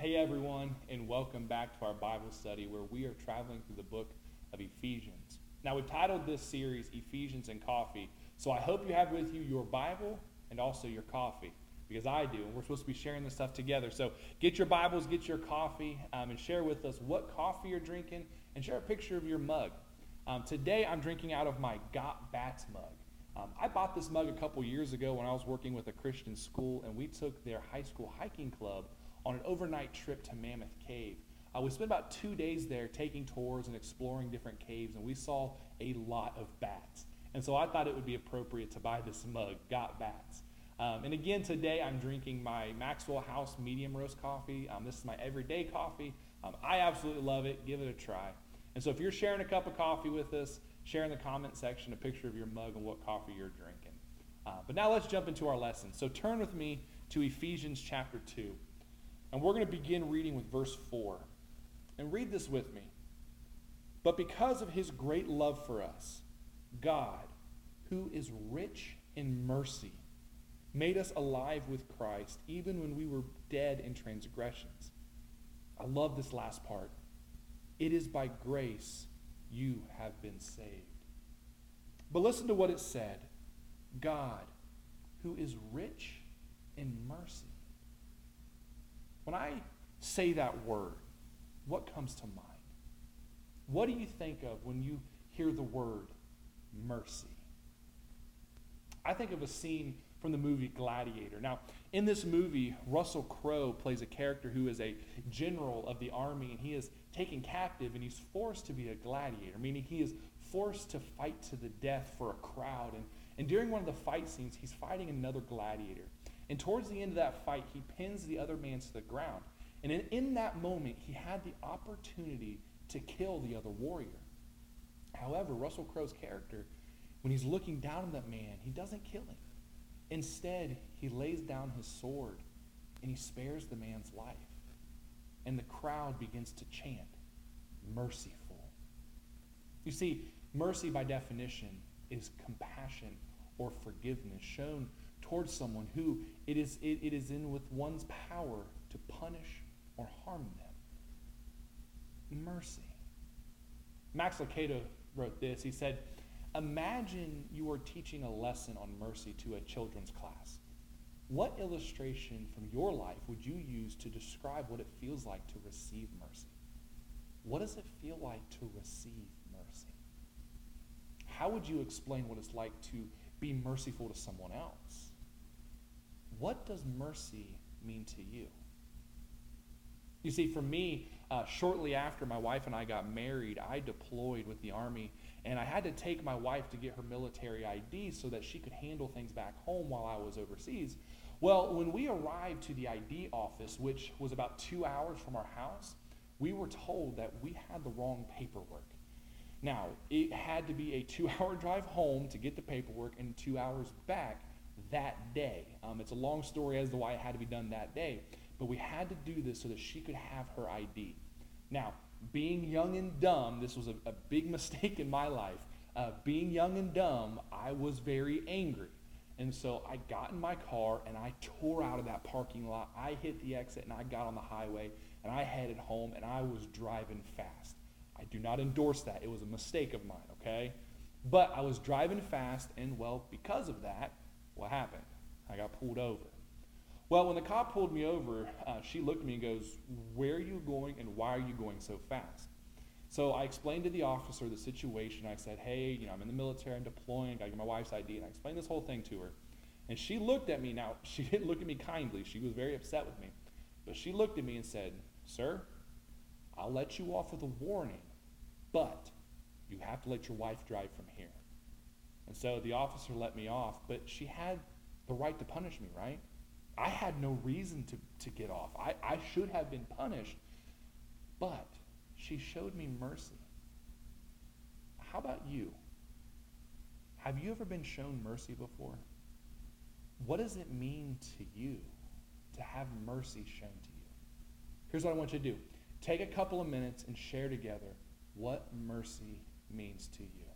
Hey, everyone, and welcome back to our Bible study where we are traveling through the book of Ephesians. Now, we've titled this series Ephesians and Coffee, so I hope you have with you your Bible and also your coffee, because I do, and we're supposed to be sharing this stuff together. So get your Bibles, get your coffee, um, and share with us what coffee you're drinking, and share a picture of your mug. Um, today, I'm drinking out of my Got Bats mug. Um, I bought this mug a couple years ago when I was working with a Christian school, and we took their high school hiking club on an overnight trip to Mammoth Cave. Uh, we spent about two days there taking tours and exploring different caves, and we saw a lot of bats. And so I thought it would be appropriate to buy this mug, Got Bats. Um, and again, today I'm drinking my Maxwell House medium roast coffee. Um, this is my everyday coffee. Um, I absolutely love it. Give it a try. And so if you're sharing a cup of coffee with us, share in the comment section a picture of your mug and what coffee you're drinking. Uh, but now let's jump into our lesson. So turn with me to Ephesians chapter 2. And we're going to begin reading with verse 4. And read this with me. But because of his great love for us, God, who is rich in mercy, made us alive with Christ, even when we were dead in transgressions. I love this last part. It is by grace you have been saved. But listen to what it said God, who is rich in mercy. When I say that word, what comes to mind? What do you think of when you hear the word mercy? I think of a scene from the movie Gladiator. Now, in this movie, Russell Crowe plays a character who is a general of the army, and he is taken captive and he's forced to be a gladiator, meaning he is forced to fight to the death for a crowd. And, and during one of the fight scenes, he's fighting another gladiator. And towards the end of that fight, he pins the other man to the ground. And in, in that moment, he had the opportunity to kill the other warrior. However, Russell Crowe's character, when he's looking down on that man, he doesn't kill him. Instead, he lays down his sword and he spares the man's life. And the crowd begins to chant, merciful. You see, mercy by definition is compassion or forgiveness shown towards someone who it is, it, it is in with one's power to punish or harm them. Mercy. Max Lucado wrote this. He said, Imagine you are teaching a lesson on mercy to a children's class. What illustration from your life would you use to describe what it feels like to receive mercy? What does it feel like to receive mercy? How would you explain what it's like to be merciful to someone else? What does mercy mean to you? You see, for me, uh, shortly after my wife and I got married, I deployed with the Army, and I had to take my wife to get her military ID so that she could handle things back home while I was overseas. Well, when we arrived to the ID office, which was about two hours from our house, we were told that we had the wrong paperwork. Now, it had to be a two hour drive home to get the paperwork and two hours back that day. Um, it's a long story as to why it had to be done that day. But we had to do this so that she could have her ID. Now, being young and dumb, this was a, a big mistake in my life. Uh, being young and dumb, I was very angry. And so I got in my car and I tore out of that parking lot. I hit the exit and I got on the highway and I headed home and I was driving fast. I do not endorse that. It was a mistake of mine, okay? But I was driving fast and, well, because of that, what happened? I got pulled over. Well, when the cop pulled me over, uh, she looked at me and goes, Where are you going and why are you going so fast? So I explained to the officer the situation. I said, Hey, you know, I'm in the military, I'm deploying, I got my wife's ID. And I explained this whole thing to her. And she looked at me. Now, she didn't look at me kindly. She was very upset with me. But she looked at me and said, Sir, I'll let you off with a warning, but you have to let your wife drive from here. And so the officer let me off, but she had the right to punish me, right? I had no reason to, to get off. I, I should have been punished. But she showed me mercy. How about you? Have you ever been shown mercy before? What does it mean to you to have mercy shown to you? Here's what I want you to do take a couple of minutes and share together what mercy means to you.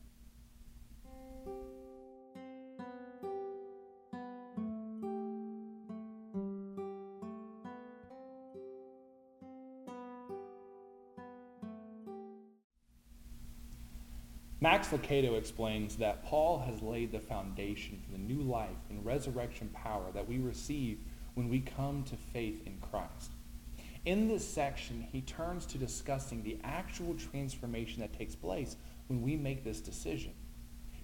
Max Lucado explains that Paul has laid the foundation for the new life and resurrection power that we receive when we come to faith in Christ. In this section, he turns to discussing the actual transformation that takes place when we make this decision.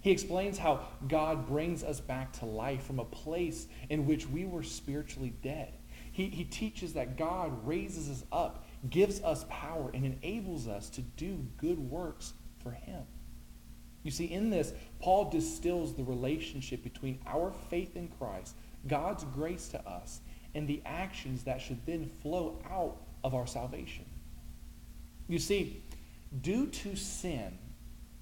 He explains how God brings us back to life from a place in which we were spiritually dead. He, he teaches that God raises us up, gives us power, and enables us to do good works for Him. You see, in this, Paul distills the relationship between our faith in Christ, God's grace to us, and the actions that should then flow out of our salvation. You see, due to sin,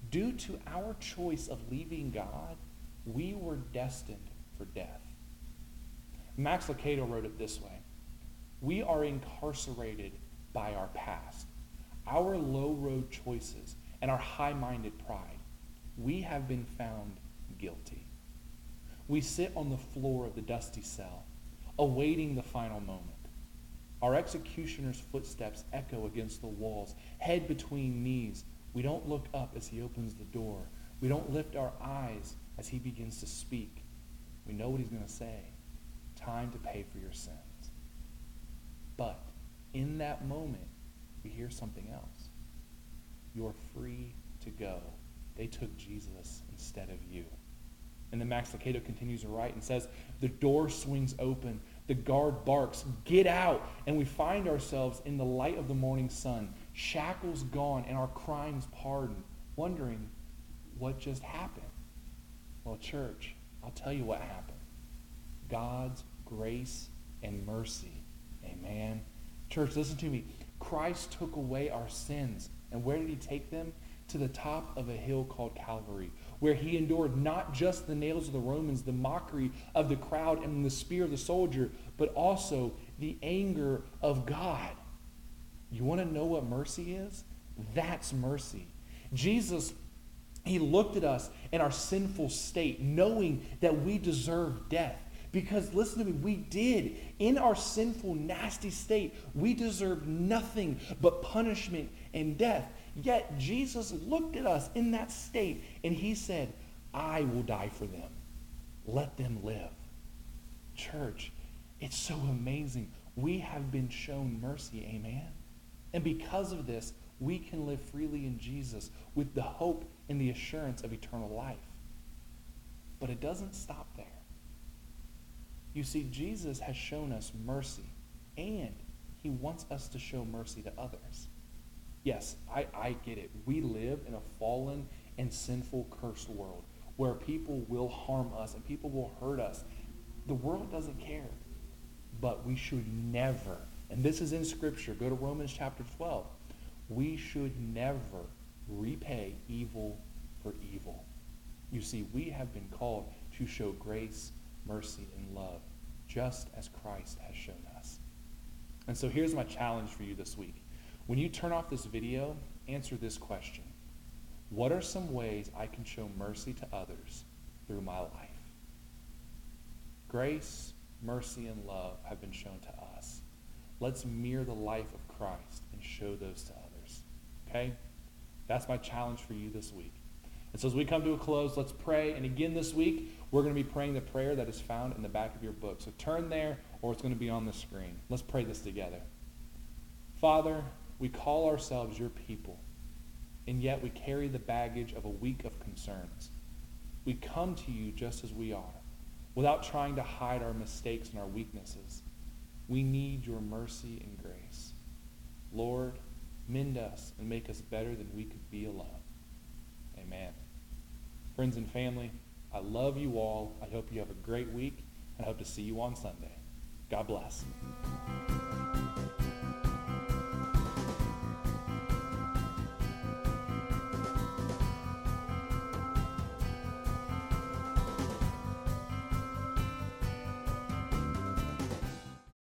due to our choice of leaving God, we were destined for death. Max Lucado wrote it this way We are incarcerated by our past, our low road choices, and our high minded pride. We have been found guilty. We sit on the floor of the dusty cell, awaiting the final moment. Our executioner's footsteps echo against the walls, head between knees. We don't look up as he opens the door. We don't lift our eyes as he begins to speak. We know what he's going to say. Time to pay for your sins. But in that moment, we hear something else. You're free to go. They took Jesus instead of you. And then Max Lucado continues to write and says, the door swings open. The guard barks, get out. And we find ourselves in the light of the morning sun, shackles gone and our crimes pardoned, wondering what just happened. Well, church, I'll tell you what happened. God's grace and mercy. Amen. Church, listen to me. Christ took away our sins. And where did he take them? To the top of a hill called Calvary, where he endured not just the nails of the Romans, the mockery of the crowd, and the spear of the soldier, but also the anger of God. You want to know what mercy is? That's mercy. Jesus, he looked at us in our sinful state, knowing that we deserve death. Because listen to me, we did. In our sinful, nasty state, we deserved nothing but punishment and death. Yet Jesus looked at us in that state and he said, I will die for them. Let them live. Church, it's so amazing. We have been shown mercy. Amen. And because of this, we can live freely in Jesus with the hope and the assurance of eternal life. But it doesn't stop there. You see, Jesus has shown us mercy, and he wants us to show mercy to others. Yes, I, I get it. We live in a fallen and sinful, cursed world where people will harm us and people will hurt us. The world doesn't care. But we should never, and this is in Scripture, go to Romans chapter 12. We should never repay evil for evil. You see, we have been called to show grace, mercy, and love, just as Christ has shown us. And so here's my challenge for you this week. When you turn off this video, answer this question. What are some ways I can show mercy to others through my life? Grace, mercy, and love have been shown to us. Let's mirror the life of Christ and show those to others. Okay? That's my challenge for you this week. And so as we come to a close, let's pray. And again this week, we're going to be praying the prayer that is found in the back of your book. So turn there or it's going to be on the screen. Let's pray this together. Father, we call ourselves your people, and yet we carry the baggage of a week of concerns. We come to you just as we are, without trying to hide our mistakes and our weaknesses. We need your mercy and grace. Lord, mend us and make us better than we could be alone. Amen. Friends and family, I love you all. I hope you have a great week, and I hope to see you on Sunday. God bless.